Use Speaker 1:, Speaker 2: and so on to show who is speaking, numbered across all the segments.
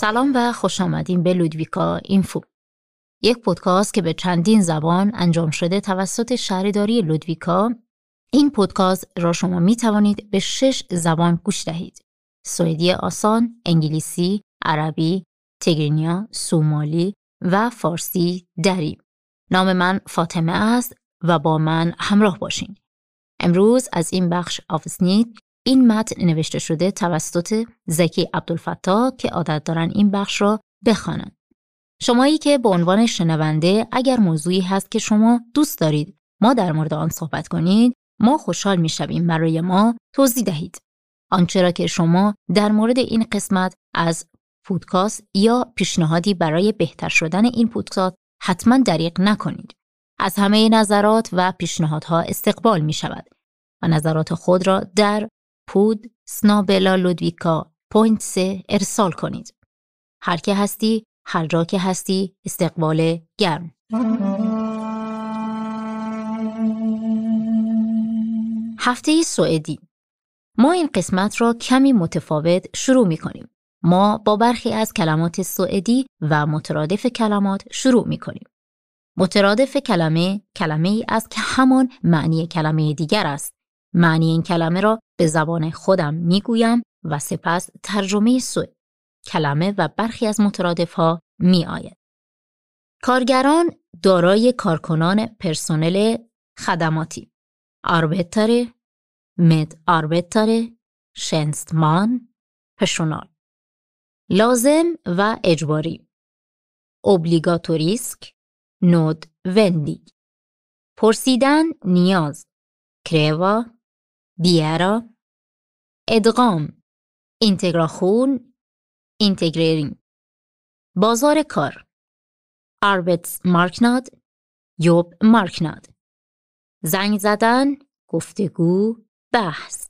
Speaker 1: سلام و خوش آمدین به لودویکا اینفو. یک پودکاست که به چندین زبان انجام شده توسط شهرداری لودویکا این پودکاست را شما می توانید به شش زبان گوش دهید. سوئدی آسان، انگلیسی، عربی، تگرینیا، سومالی و فارسی دری. نام من فاطمه است و با من همراه باشین. امروز از این بخش آفسنید این متن نوشته شده توسط زکی عبدالفتا که عادت دارن این بخش را بخوانند. شمایی که به عنوان شنونده اگر موضوعی هست که شما دوست دارید ما در مورد آن صحبت کنید ما خوشحال می‌شویم برای ما توضیح دهید. آنچه را که شما در مورد این قسمت از پودکاست یا پیشنهادی برای بهتر شدن این پودکاست حتما دریق نکنید. از همه نظرات و پیشنهادها استقبال می شود و نظرات خود را در podd snabel-a Ludvika point se ارسال کنید. هر که هستی، هر جا که هستی، استقبال گرم. هفته سوئدی ما این قسمت را کمی متفاوت شروع می کنیم. ما با برخی از کلمات سوئدی و مترادف کلمات شروع می کنیم. مترادف کلمه کلمه ای است که همان معنی کلمه دیگر است. معنی این کلمه را به زبان خودم می گویم و سپس ترجمه سوئد کلمه و برخی از مترادف ها می آید. کارگران دارای کارکنان پرسنل خدماتی آربتره مد آربتره شنستمان پشونال لازم و اجباری اوبلیگاتوریسک نود وندی پرسیدن نیاز کروا بیارا ادغام اینتگراخون اینتگریرینگ. بازار کار آربتس مارکناد یوب مارکناد. زنگ زدن گفتگو بحث.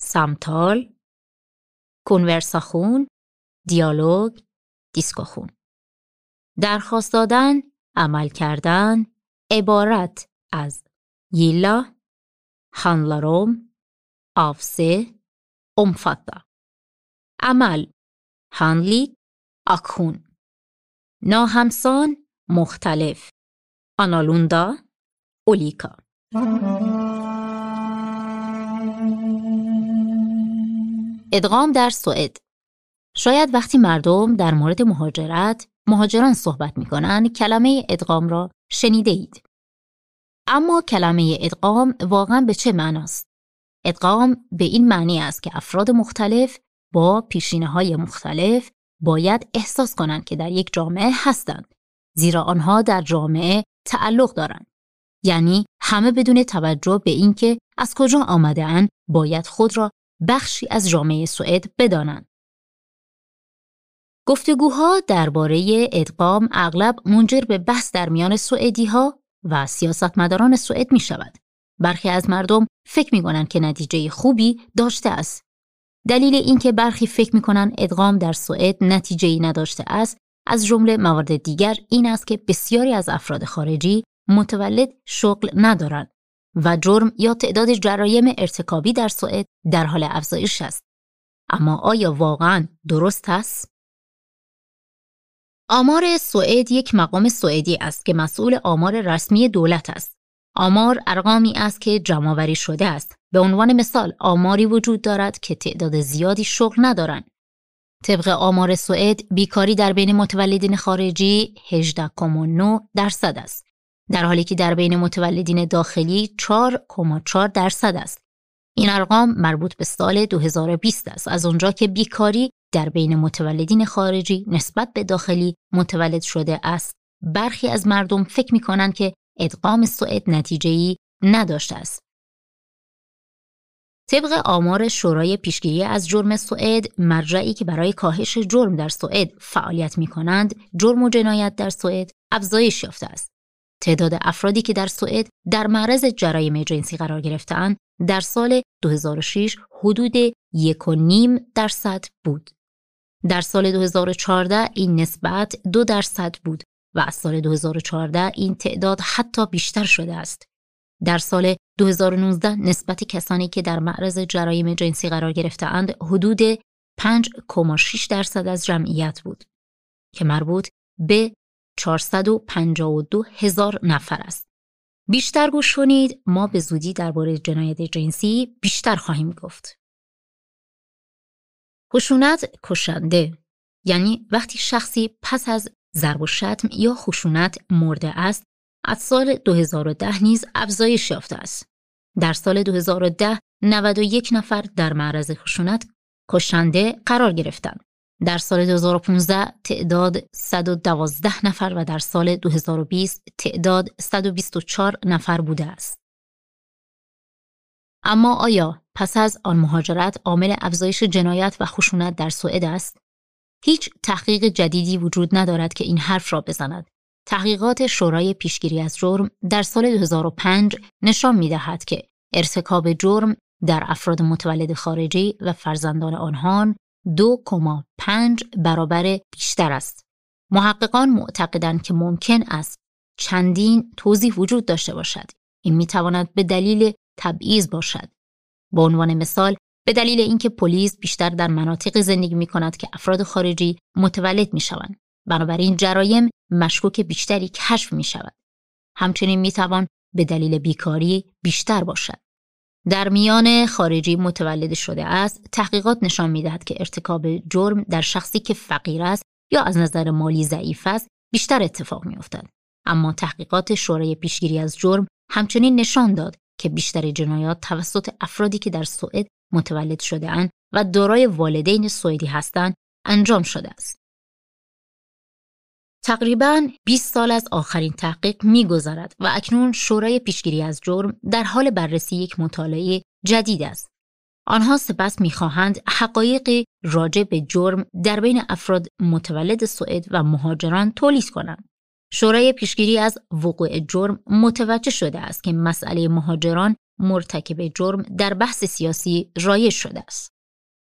Speaker 1: سمتال کنورساخون دیالوگ دیسکوخون درخواست دادن عمل کردن عبارت از یلا هانلاروم آفسه omfatta. عمل هانلیک اکون ناهمسان مختلف آنالوندا اولیکا ادغام در سوئد شاید وقتی مردم در مورد مهاجرت مهاجران صحبت می کنند کلمه ادغام را شنیده اید. اما کلمه ادغام واقعا به چه معناست؟ ادغام به این معنی است که افراد مختلف با پیشینه های مختلف باید احساس کنند که در یک جامعه هستند زیرا آنها در جامعه تعلق دارند یعنی همه بدون توجه به اینکه از کجا آمده باید خود را بخشی از جامعه سوئد بدانند گفتگوها درباره ادغام اغلب منجر به بحث در میان سوئدی ها و سیاستمداران سوئد می شود. برخی از مردم فکر می کنند که نتیجه خوبی داشته است. دلیل اینکه برخی فکر می کنند ادغام در سوئد نتیجه ای نداشته است از جمله موارد دیگر این است که بسیاری از افراد خارجی متولد شغل ندارند و جرم یا تعداد جرایم ارتکابی در سوئد در حال افزایش است. اما آیا واقعا درست است؟ آمار سوئد یک مقام سوئدی است که مسئول آمار رسمی دولت است. آمار ارقامی است که جمعآوری شده است. به عنوان مثال آماری وجود دارد که تعداد زیادی شغل ندارند. طبق آمار سوئد بیکاری در بین متولدین خارجی 18.9 درصد است. در حالی که در بین متولدین داخلی 4.4 درصد است. این ارقام مربوط به سال 2020 است. از آنجا که بیکاری در بین متولدین خارجی نسبت به داخلی متولد شده است. برخی از مردم فکر می کنند که ادغام سوئد نتیجه‌ای نداشته است. طبق آمار شورای پیشگیری از جرم سوئد مرجعی که برای کاهش جرم در سوئد فعالیت می کنند جرم و جنایت در سوئد افزایش یافته است. تعداد افرادی که در سوئد در معرض جرایم جنسی قرار گرفتهاند در سال 2006 حدود 1.5 درصد بود. در سال 2014 این نسبت دو درصد بود و از سال 2014 این تعداد حتی بیشتر شده است. در سال 2019 نسبت کسانی که در معرض جرایم جنسی قرار گرفتهاند حدود 5.6 درصد از جمعیت بود که مربوط به 452 هزار نفر است. بیشتر گوش کنید ما به زودی درباره جنایت جنسی بیشتر خواهیم گفت. خشونت کشنده یعنی وقتی شخصی پس از ضرب و شتم یا خشونت مرده است از سال 2010 نیز افزایش یافته است. در سال 2010 91 نفر در معرض خشونت کشنده قرار گرفتند. در سال 2015 تعداد 112 نفر و در سال 2020 تعداد 124 نفر بوده است. اما آیا پس از آن مهاجرت عامل افزایش جنایت و خشونت در سوئد است؟ هیچ تحقیق جدیدی وجود ندارد که این حرف را بزند. تحقیقات شورای پیشگیری از جرم در سال 2005 نشان می دهد که ارتکاب جرم در افراد متولد خارجی و فرزندان آنها 2.5 برابر بیشتر است. محققان معتقدند که ممکن است چندین توضیح وجود داشته باشد. این می تواند به دلیل تبعیض باشد. به عنوان مثال به دلیل اینکه پلیس بیشتر در مناطق زندگی می کند که افراد خارجی متولد می شوند. بنابراین جرایم مشکوک بیشتری کشف می شود. همچنین می توان به دلیل بیکاری بیشتر باشد. در میان خارجی متولد شده است، تحقیقات نشان می دهد که ارتکاب جرم در شخصی که فقیر است یا از نظر مالی ضعیف است بیشتر اتفاق می افتد. اما تحقیقات شورای پیشگیری از جرم همچنین نشان داد که بیشتر جنایات توسط افرادی که در سوئد متولد شده اند و دارای والدین سوئدی هستند انجام شده است. تقریبا 20 سال از آخرین تحقیق میگذرد و اکنون شورای پیشگیری از جرم در حال بررسی یک مطالعه جدید است. آنها سپس می‌خواهند حقایقی راجع به جرم در بین افراد متولد سوئد و مهاجران تولید کنند. شورای پیشگیری از وقوع جرم متوجه شده است که مسئله مهاجران مرتکب جرم در بحث سیاسی رایج شده است.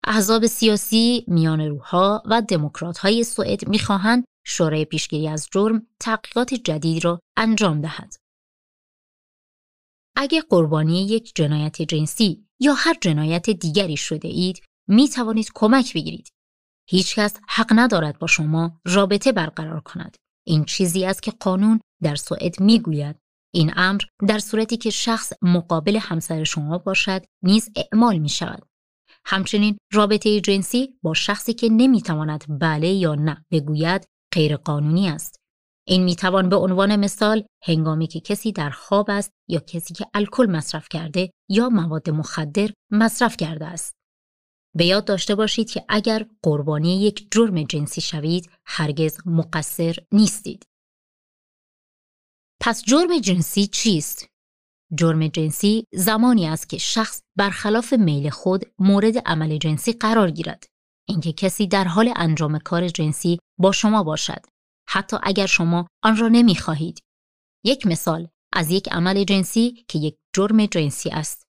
Speaker 1: احزاب سیاسی، میان روحها و دموکرات های سوئد می‌خواهند شورای پیشگیری از جرم تحقیقات جدید را انجام دهد. اگر قربانی یک جنایت جنسی یا هر جنایت دیگری شده اید، می توانید کمک بگیرید. هیچکس حق ندارد با شما رابطه برقرار کند. این چیزی است که قانون در سوئد می‌گوید. این امر در صورتی که شخص مقابل همسر شما باشد نیز اعمال می شود. همچنین رابطه جنسی با شخصی که نمی‌تواند بله یا نه بگوید غیرقانونی است. این می‌توان به عنوان مثال هنگامی که کسی در خواب است یا کسی که الکل مصرف کرده یا مواد مخدر مصرف کرده است. به یاد داشته باشید که اگر قربانی یک جرم جنسی شوید هرگز مقصر نیستید. پس جرم جنسی چیست؟ جرم جنسی زمانی است که شخص برخلاف میل خود مورد عمل جنسی قرار گیرد. اینکه کسی در حال انجام کار جنسی با شما باشد حتی اگر شما آن را نمی‌خواهید. یک مثال از یک عمل جنسی که یک جرم جنسی است.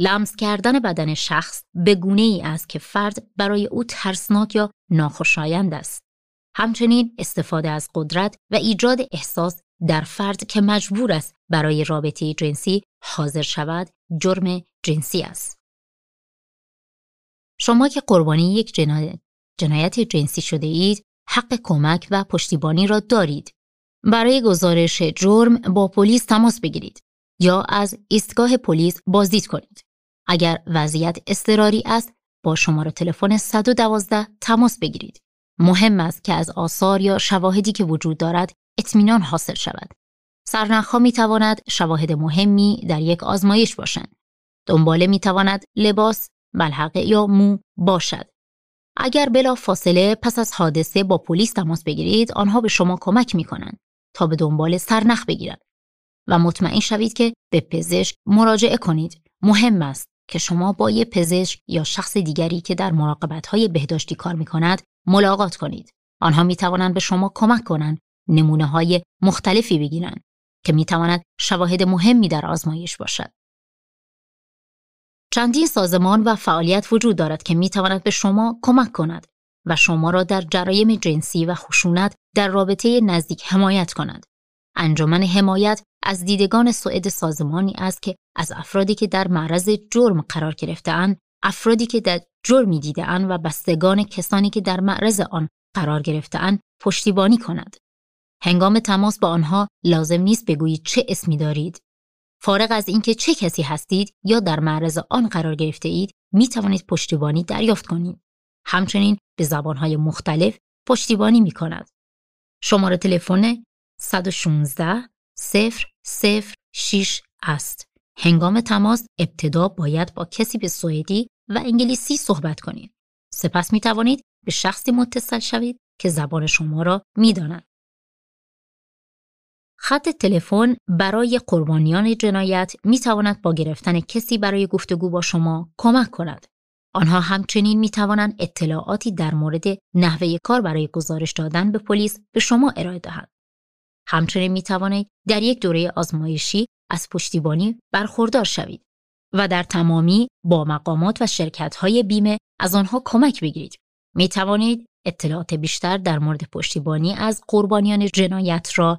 Speaker 1: لمس کردن بدن شخص به گونه ای است که فرد برای او ترسناک یا ناخوشایند است. همچنین استفاده از قدرت و ایجاد احساس در فرد که مجبور است برای رابطه جنسی حاضر شود جرم جنسی است. شما که قربانی یک جنایت, جنایت جنسی شده اید حق کمک و پشتیبانی را دارید. برای گزارش جرم با پلیس تماس بگیرید یا از ایستگاه پلیس بازدید کنید. اگر وضعیت اضطراری است با شماره تلفن 112 تماس بگیرید. مهم است که از آثار یا شواهدی که وجود دارد اطمینان حاصل شود. سرنخها می تواند شواهد مهمی در یک آزمایش باشند. دنباله می تواند لباس، ملحقه یا مو باشد. اگر بلا فاصله پس از حادثه با پلیس تماس بگیرید آنها به شما کمک می کنند تا به دنبال سرنخ بگیرند و مطمئن شوید که به پزشک مراجعه کنید. مهم است که شما با یک پزشک یا شخص دیگری که در مراقبت های بهداشتی کار می کند ملاقات کنید. آنها می توانند به شما کمک کنند نمونه های مختلفی بگیرند که می تواند شواهد مهمی در آزمایش باشد. چندین سازمان و فعالیت وجود دارد که می تواند به شما کمک کند و شما را در جرایم جنسی و خشونت در رابطه نزدیک حمایت کند. انجمن حمایت از دیدگان سوئد سازمانی است که از افرادی که در معرض جرم قرار گرفتهاند افرادی که در جرمی دیدهاند و بستگان کسانی که در معرض آن قرار گرفتهاند پشتیبانی کند. هنگام تماس با آنها لازم نیست بگویید چه اسمی دارید. فارغ از اینکه چه کسی هستید یا در معرض آن قرار گرفته اید می توانید پشتیبانی دریافت کنید. همچنین به زبانهای مختلف پشتیبانی می کند. شماره تلفن 116 006 است. هنگام تماس ابتدا باید با کسی به سوئدی و انگلیسی صحبت کنید. سپس می توانید به شخصی متصل شوید که زبان شما را می داند. خط تلفن برای قربانیان جنایت می تواند با گرفتن کسی برای گفتگو با شما کمک کند. آنها همچنین می توانند اطلاعاتی در مورد نحوه کار برای گزارش دادن به پلیس به شما ارائه دهند. همچنین می توانید در یک دوره آزمایشی از پشتیبانی برخوردار شوید و در تمامی با مقامات و شرکت های بیمه از آنها کمک بگیرید. می توانید اطلاعات بیشتر در مورد پشتیبانی از قربانیان جنایت را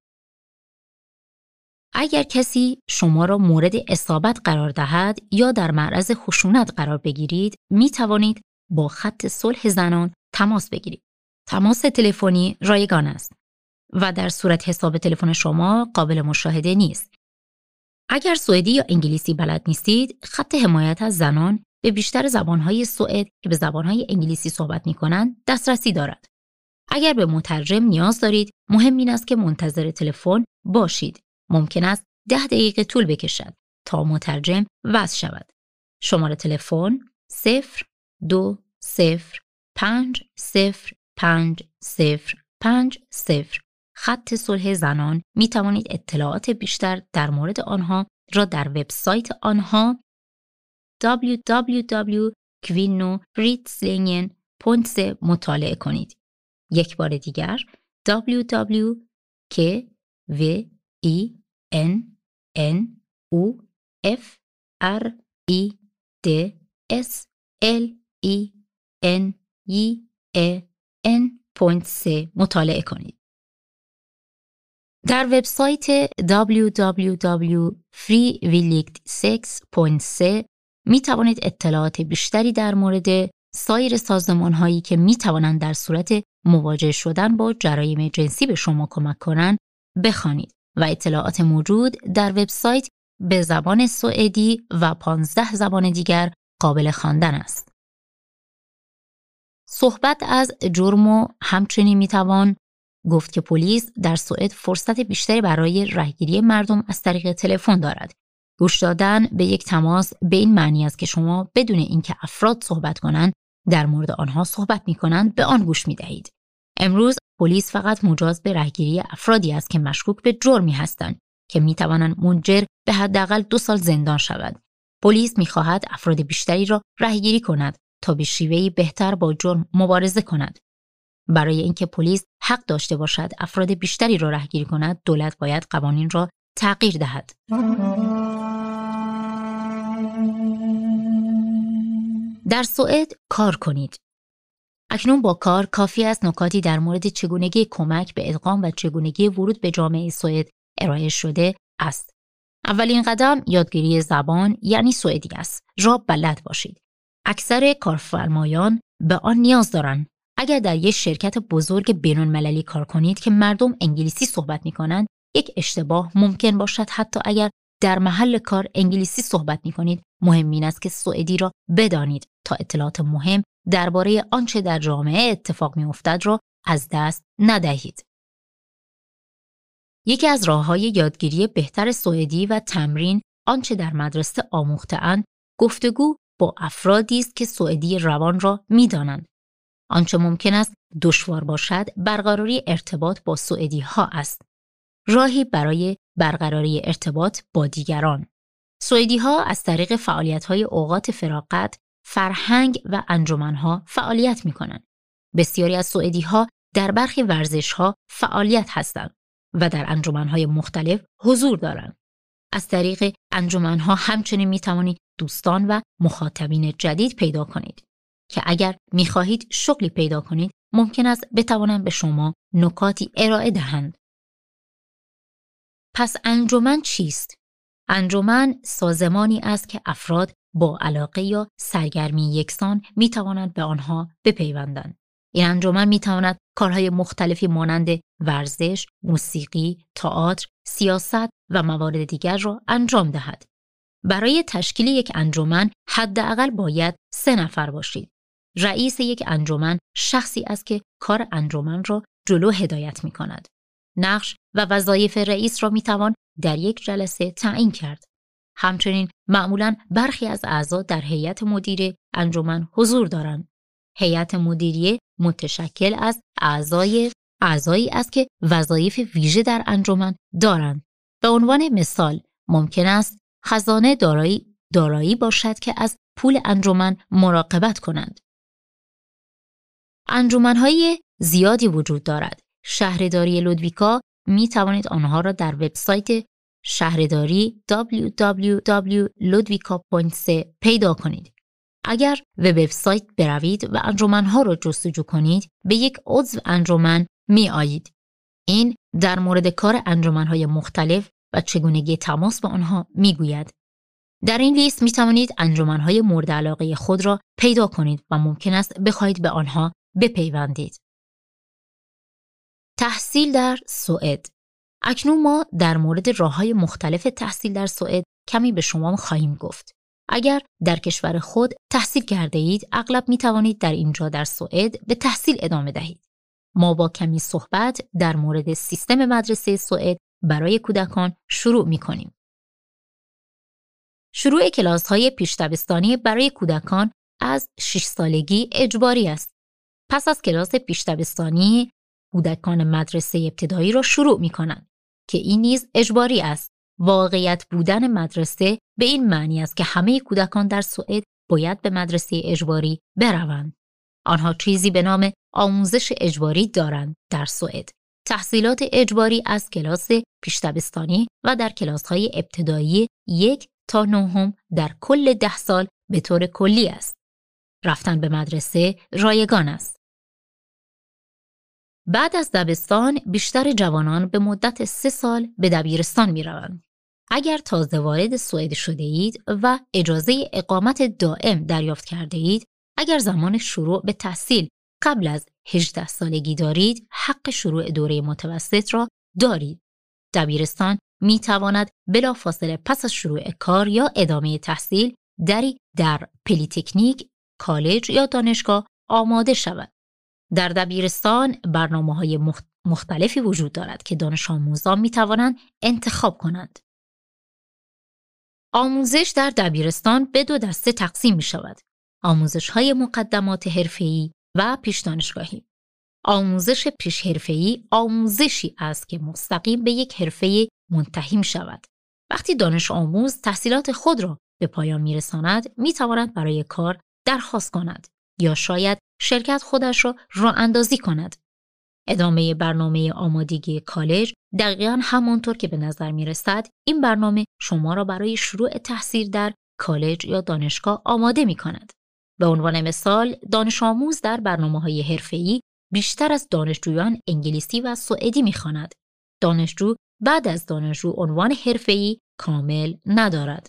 Speaker 1: اگر کسی شما را مورد اصابت قرار دهد یا در معرض خشونت قرار بگیرید می توانید با خط صلح زنان تماس بگیرید. تماس تلفنی رایگان است و در صورت حساب تلفن شما قابل مشاهده نیست. اگر سوئدی یا انگلیسی بلد نیستید، خط حمایت از زنان به بیشتر زبانهای سوئد که به زبانهای انگلیسی صحبت می کنند دسترسی دارد. اگر به مترجم نیاز دارید، مهم این است که منتظر تلفن باشید ممکن است ده دقیقه طول بکشد تا مترجم وضع شود. شماره تلفن 0 دو 0 5 0 5 0 5 0 خط صلح زنان می توانید اطلاعات بیشتر در مورد آنها را در وبسایت آنها www.kvinnofridslinjen.se مطالعه کنید. یک بار دیگر www.kvi N N U F R I D S L I N I E N مطالعه کنید. در وبسایت www.freevilligt6.se می توانید اطلاعات بیشتری در مورد سایر سازمان هایی که می توانند در صورت مواجه شدن با جرایم جنسی به شما کمک کنند بخوانید. و اطلاعات موجود در وبسایت به زبان سوئدی و 15 زبان دیگر قابل خواندن است. صحبت از جرم و همچنین می‌توان گفت که پلیس در سوئد فرصت بیشتری برای رهگیری مردم از طریق تلفن دارد. گوش دادن به یک تماس به این معنی است که شما بدون اینکه افراد صحبت کنند در مورد آنها صحبت می کنند به آن گوش می دهید. امروز پلیس فقط مجاز به رهگیری افرادی است که مشکوک به جرمی هستند که می توانند منجر به حداقل دو سال زندان شود. پلیس می‌خواهد افراد بیشتری را رهگیری کند تا به شیوهی بهتر با جرم مبارزه کند. برای اینکه پلیس حق داشته باشد افراد بیشتری را رهگیری کند، دولت باید قوانین را تغییر دهد. در سوئد کار کنید. اکنون با کار کافی است نکاتی در مورد چگونگی کمک به ادغام و چگونگی ورود به جامعه سوئد ارائه شده است. اولین قدم یادگیری زبان یعنی سوئدی است. را بلد باشید. اکثر کارفرمایان به آن نیاز دارند. اگر در یک شرکت بزرگ بینون مللی کار کنید که مردم انگلیسی صحبت می کنند، یک اشتباه ممکن باشد حتی اگر در محل کار انگلیسی صحبت می کنید مهم این است که سوئدی را بدانید تا اطلاعات مهم درباره آنچه در جامعه اتفاق می افتد را از دست ندهید. یکی از راه های یادگیری بهتر سوئدی و تمرین آنچه در مدرسه آموخته گفتگو با افرادی است که سوئدی روان را می‌دانند. آنچه ممکن است دشوار باشد برقراری ارتباط با سوئدی ها است. راهی برای برقراری ارتباط با دیگران. سوئدی ها از طریق فعالیت های اوقات فراغت، فرهنگ و انجمنها فعالیت می کنند. بسیاری از سوئدی ها در برخی ورزش ها فعالیت هستند و در انجمنهای مختلف حضور دارند. از طریق انجمنها همچنین می توانید دوستان و مخاطبین جدید پیدا کنید که اگر می خواهید شغلی پیدا کنید ممکن است بتوانند به شما نکاتی ارائه دهند. پس انجمن چیست؟ انجمن سازمانی است که افراد با علاقه یا سرگرمی یکسان می توانند به آنها بپیوندند. این انجمن می تواند کارهای مختلفی مانند ورزش، موسیقی، تئاتر، سیاست و موارد دیگر را انجام دهد. برای تشکیل یک انجمن حداقل باید سه نفر باشید. رئیس یک انجمن شخصی است که کار انجمن را جلو هدایت می کند. نقش و وظایف رئیس را می توان در یک جلسه تعیین کرد. همچنین معمولا برخی از اعضا در هیئت مدیره انجمن حضور دارند. هیئت مدیریه متشکل از اعضای اعضایی است که وظایف ویژه در انجمن دارند. به عنوان مثال ممکن است خزانه دارایی دارایی باشد که از پول انجمن مراقبت کنند. انجمنهای زیادی وجود دارد. شهرداری لودویکا می توانید آنها را در وبسایت شهرداری www.ludwika.se پیدا کنید. اگر به وبسایت بروید و انجمنها را جستجو کنید به یک عضو انجمن می آیید. این در مورد کار انجمنهای مختلف و چگونگی تماس با آنها می گوید. در این لیست می توانید انجمنهای مورد علاقه خود را پیدا کنید و ممکن است بخواهید به آنها بپیوندید. تحصیل در سوئد اکنون ما در مورد راه های مختلف تحصیل در سوئد کمی به شما خواهیم گفت. اگر در کشور خود تحصیل کرده اید اغلب می توانید در اینجا در سوئد به تحصیل ادامه دهید. ما با کمی صحبت در مورد سیستم مدرسه سوئد برای کودکان شروع می کنیم. شروع کلاس های پیش برای کودکان از 6 سالگی اجباری است. پس از کلاس پیش کودکان مدرسه ابتدایی را شروع می کنند که این نیز اجباری است. واقعیت بودن مدرسه به این معنی است که همه کودکان در سوئد باید به مدرسه اجباری بروند. آنها چیزی به نام آموزش اجباری دارند در سوئد. تحصیلات اجباری از کلاس پیشتبستانی و در کلاس های ابتدایی یک تا نهم در کل ده سال به طور کلی است. رفتن به مدرسه رایگان است. بعد از دبستان بیشتر جوانان به مدت سه سال به دبیرستان می روند. اگر تازه وارد سوئد شده اید و اجازه اقامت دائم دریافت کرده اید، اگر زمان شروع به تحصیل قبل از 18 سالگی دارید، حق شروع دوره متوسط را دارید. دبیرستان می تواند بلافاصله پس از شروع کار یا ادامه تحصیل دری در پلیتکنیک، کالج یا دانشگاه آماده شود. در دبیرستان برنامه های مختلفی وجود دارد که دانش آموزان می توانند انتخاب کنند. آموزش در دبیرستان به دو دسته تقسیم می شود. آموزش های مقدمات حرفه‌ای و پیش دانشگاهی. آموزش پیش حرفه‌ای آموزشی است که مستقیم به یک حرفه منتهی شود. وقتی دانش آموز تحصیلات خود را به پایان می رساند می تواند برای کار درخواست کند یا شاید شرکت خودش را راه اندازی کند. ادامه برنامه آمادگی کالج دقیقا همانطور که به نظر می رسد این برنامه شما را برای شروع تحصیل در کالج یا دانشگاه آماده می کند. به عنوان مثال دانش آموز در برنامه های حرفه‌ای بیشتر از دانشجویان انگلیسی و سوئدی می‌خواند. دانشجو بعد از دانشجو عنوان حرفه‌ای کامل ندارد.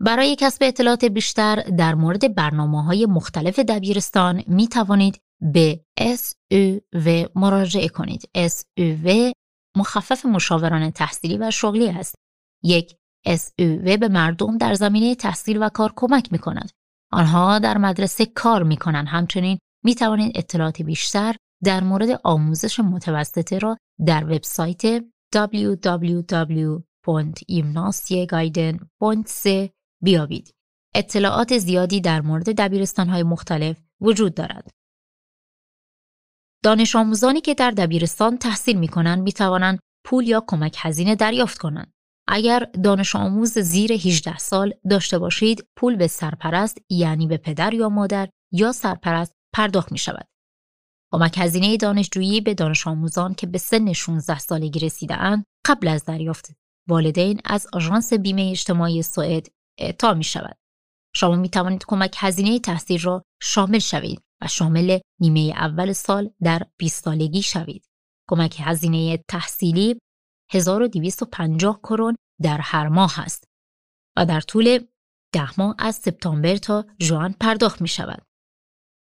Speaker 1: برای کسب اطلاعات بیشتر در مورد برنامه های مختلف دبیرستان می توانید به SUV مراجعه کنید. SUV مخفف مشاوران تحصیلی و شغلی است. یک SUV به مردم در زمینه تحصیل و کار کمک می کند. آنها در مدرسه کار می کنند. همچنین می توانید اطلاعات بیشتر در مورد آموزش متوسطه را در وبسایت www.gymnasieguiden.se بیابید. اطلاعات زیادی در مورد دبیرستانهای مختلف وجود دارد. دانش آموزانی که در دبیرستان تحصیل می کنند می توانند پول یا کمک هزینه دریافت کنند. اگر دانش آموز زیر 18 سال داشته باشید پول به سرپرست یعنی به پدر یا مادر یا سرپرست پرداخت می شود. کمک هزینه دانشجویی به دانش آموزان که به سن 16 سالگی رسیده اند قبل از دریافت والدین از آژانس بیمه اجتماعی سوئد اعطا می شود. شما می توانید کمک هزینه تحصیل را شامل شوید و شامل نیمه اول سال در 20 سالگی شوید. کمک هزینه تحصیلی 1250 کرون در هر ماه است و در طول ده ماه از سپتامبر تا ژوئن پرداخت می شود.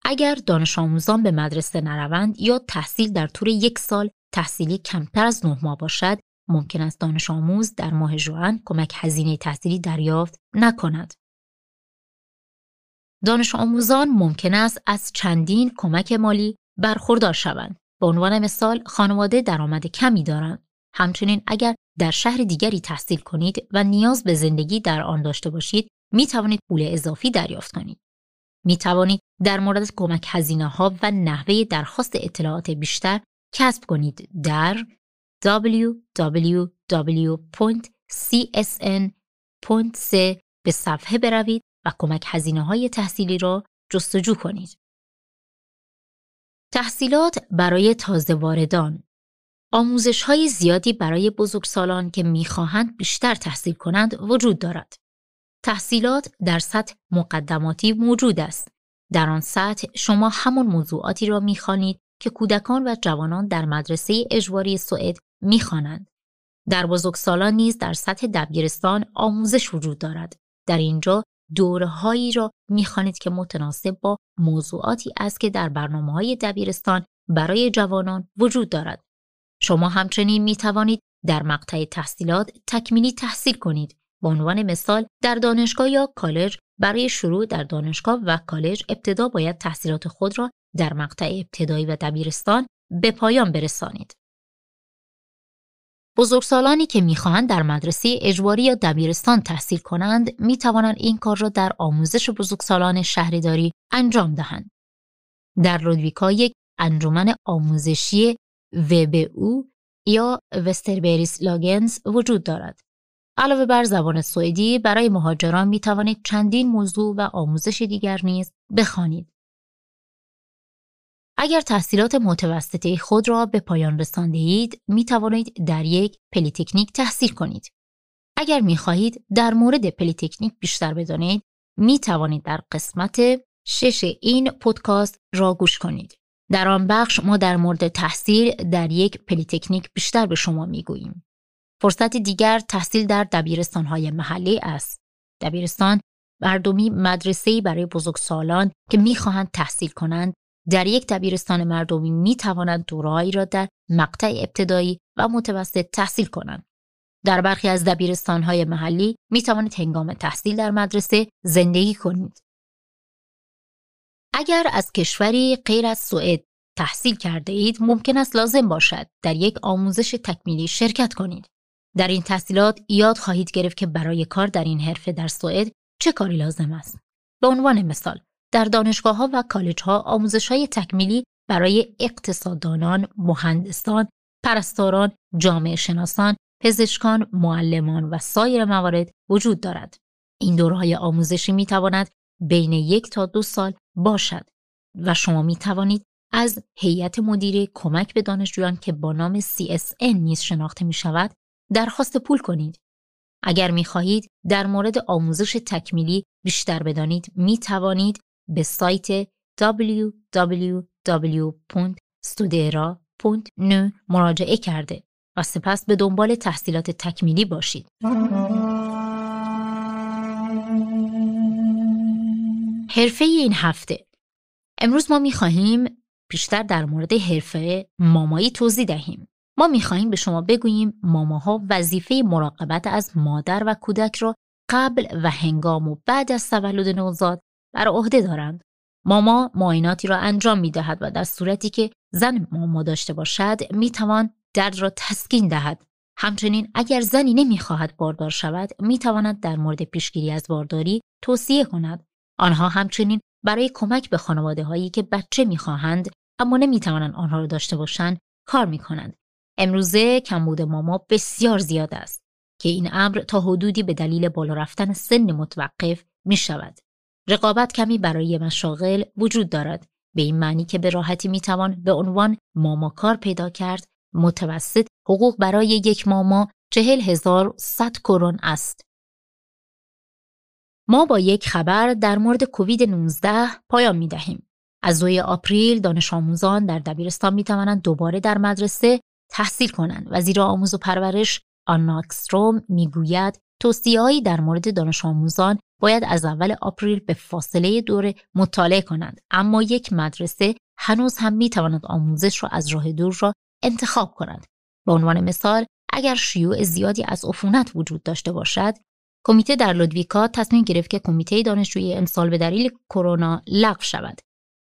Speaker 1: اگر دانش آموزان به مدرسه نروند یا تحصیل در طول یک سال تحصیلی کمتر از نه ماه باشد ممکن است دانش آموز در ماه ژوئن کمک هزینه تحصیلی دریافت نکند. دانش آموزان ممکن است از چندین کمک مالی برخوردار شوند. به عنوان مثال خانواده درآمد کمی دارند. همچنین اگر در شهر دیگری تحصیل کنید و نیاز به زندگی در آن داشته باشید می توانید پول اضافی دریافت کنید. می توانید در مورد کمک هزینه ها و نحوه درخواست اطلاعات بیشتر کسب کنید در www.csn.c به صفحه بروید و کمک هزینه های تحصیلی را جستجو کنید. تحصیلات برای تازه واردان آموزش های زیادی برای بزرگسالان که می‌خواهند بیشتر تحصیل کنند وجود دارد. تحصیلات در سطح مقدماتی موجود است. در آن سطح شما همان موضوعاتی را می‌خوانید که کودکان و جوانان در مدرسه اجواری سوئد می‌خوانند. در بزرگسالان نیز در سطح دبیرستان آموزش وجود دارد. در اینجا دورهایی را می‌خوانید که متناسب با موضوعاتی است که در برنامه های دبیرستان برای جوانان وجود دارد. شما همچنین می توانید در مقطع تحصیلات تکمیلی تحصیل کنید. به عنوان مثال در دانشگاه یا کالج برای شروع در دانشگاه و کالج ابتدا باید تحصیلات خود را در مقطع ابتدایی و دبیرستان به پایان برسانید. بزرگسالانی که می‌خواهند در مدرسه اجباری یا دبیرستان تحصیل کنند می توانند این کار را در آموزش بزرگسالان شهرداری انجام دهند. در لودویکا یک انجمن آموزشی او یا Västerbergslagens وجود دارد. علاوه بر زبان سوئدی برای مهاجران می توانید چندین موضوع و آموزش دیگر نیز بخوانید. اگر تحصیلات متوسطه خود را به پایان رسانده اید، می توانید در یک پلیتکنیک تحصیل کنید. اگر می خواهید در مورد پلیتکنیک بیشتر بدانید، می توانید در قسمت شش این پودکاست را گوش کنید. در آن بخش ما در مورد تحصیل در یک پلیتکنیک بیشتر به شما می گوییم. فرصت دیگر تحصیل در دبیرستانهای محلی است. دبیرستان مردمی مدرسه‌ای برای بزرگسالان که می‌خواهند تحصیل کنند در یک دبیرستان مردمی می توانند دورهایی را در مقطع ابتدایی و متوسط تحصیل کنند. در برخی از دبیرستانهای محلی می توانید هنگام تحصیل در مدرسه زندگی کنید. اگر از کشوری غیر از سوئد تحصیل کرده اید ممکن است لازم باشد در یک آموزش تکمیلی شرکت کنید. در این تحصیلات یاد خواهید گرفت که برای کار در این حرفه در سوئد چه کاری لازم است. به عنوان مثال در دانشگاه ها و کالج ها آموزش های تکمیلی برای اقتصاددانان، مهندسان، پرستاران، جامعه شناسان، پزشکان، معلمان و سایر موارد وجود دارد. این دورهای آموزشی می تواند بین یک تا دو سال باشد و شما می توانید از هیئت مدیره کمک به دانشجویان که با نام CSN نیز شناخته می شود درخواست پول کنید. اگر می خواهید در مورد آموزش تکمیلی بیشتر بدانید می توانید به سایت www.studera.nu مراجعه کرده و سپس به دنبال تحصیلات تکمیلی باشید. حرفه این هفته امروز ما می خواهیم بیشتر در مورد حرفه مامایی توضیح دهیم. ما می خواهیم به شما بگوییم ماماها وظیفه مراقبت از مادر و کودک را قبل و هنگام و بعد از تولد نوزاد بر عهده دارند. ماما معایناتی را انجام می دهد و در صورتی که زن ماما داشته باشد می توان درد را تسکین دهد. همچنین اگر زنی نمی‌خواهد باردار شود می تواند در مورد پیشگیری از بارداری توصیه کند. آنها همچنین برای کمک به خانواده هایی که بچه می‌خواهند اما نمی‌توانند آنها را داشته باشند کار می کنند. امروزه کمبود ماما بسیار زیاد است که این امر تا حدودی به دلیل بالا رفتن سن متوقف می شود. رقابت کمی برای مشاغل وجود دارد به این معنی که به راحتی می‌توان به عنوان ماماکار پیدا کرد متوسط حقوق برای یک ماما چهل هزار ست کرون است. ما با یک خبر در مورد کووید 19 پایان می دهیم. از دوی آپریل دانش آموزان در دبیرستان می توانند دوباره در مدرسه تحصیل کنند و زیرا آموز و پرورش آناکستروم می‌گوید توصیههایی در مورد دانش آموزان باید از اول آپریل به فاصله دوره مطالعه کنند. اما یک مدرسه هنوز هم می تواند آموزش را از راه دور را انتخاب کنند به عنوان مثال اگر شیوع زیادی از عفونت وجود داشته باشد کمیته در لودویکا تصمیم گرفت که کمیته دانشجویی امسال به دلیل کرونا لغو شود.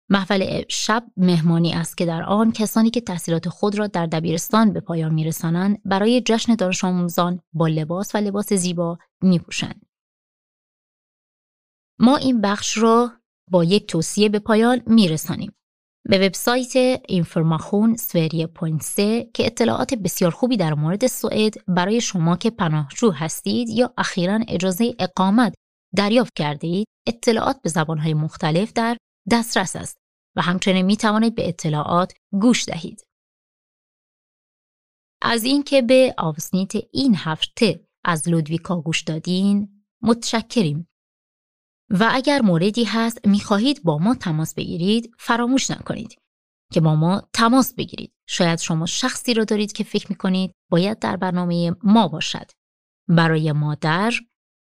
Speaker 1: محفل شب مهمانی است که در آن کسانی که تحصیلات خود را در دبیرستان به پایان میرسانند برای جشن دانش آموزان با لباس و لباس زیبا میپوشند. ما این بخش را با یک توصیه به پایان میرسانیم به وبسایت اینفرماخون سوریه که اطلاعات بسیار خوبی در مورد سوئد برای شما که پناهجو هستید یا اخیرا اجازه اقامت دریافت کرده اید اطلاعات به زبانهای مختلف در دسترس است و همچنین می توانید به اطلاعات گوش دهید. از اینکه به آوسنیت این هفته از لودویکا گوش دادین متشکریم. و اگر موردی هست می خواهید با ما تماس بگیرید فراموش نکنید که با ما تماس بگیرید. شاید شما شخصی را دارید که فکر می کنید باید در برنامه ما باشد. برای مادر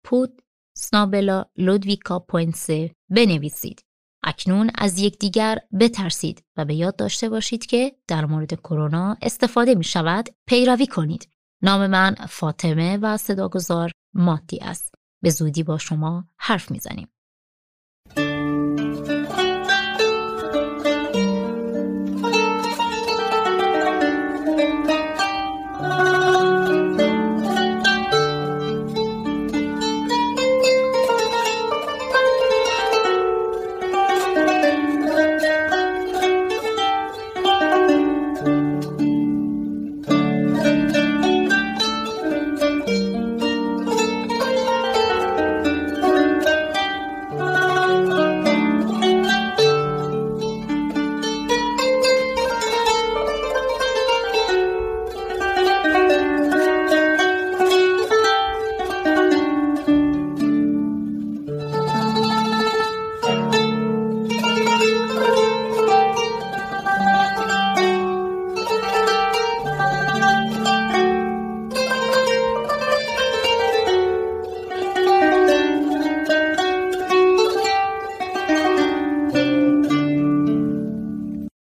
Speaker 1: پود سنابلا لودویکا پوینسه بنویسید. اکنون از یکدیگر بترسید و به یاد داشته باشید که در مورد کرونا استفاده می شود پیروی کنید. نام من فاطمه و صداگذار ماتی است. به زودی با شما حرف می‌زنیم.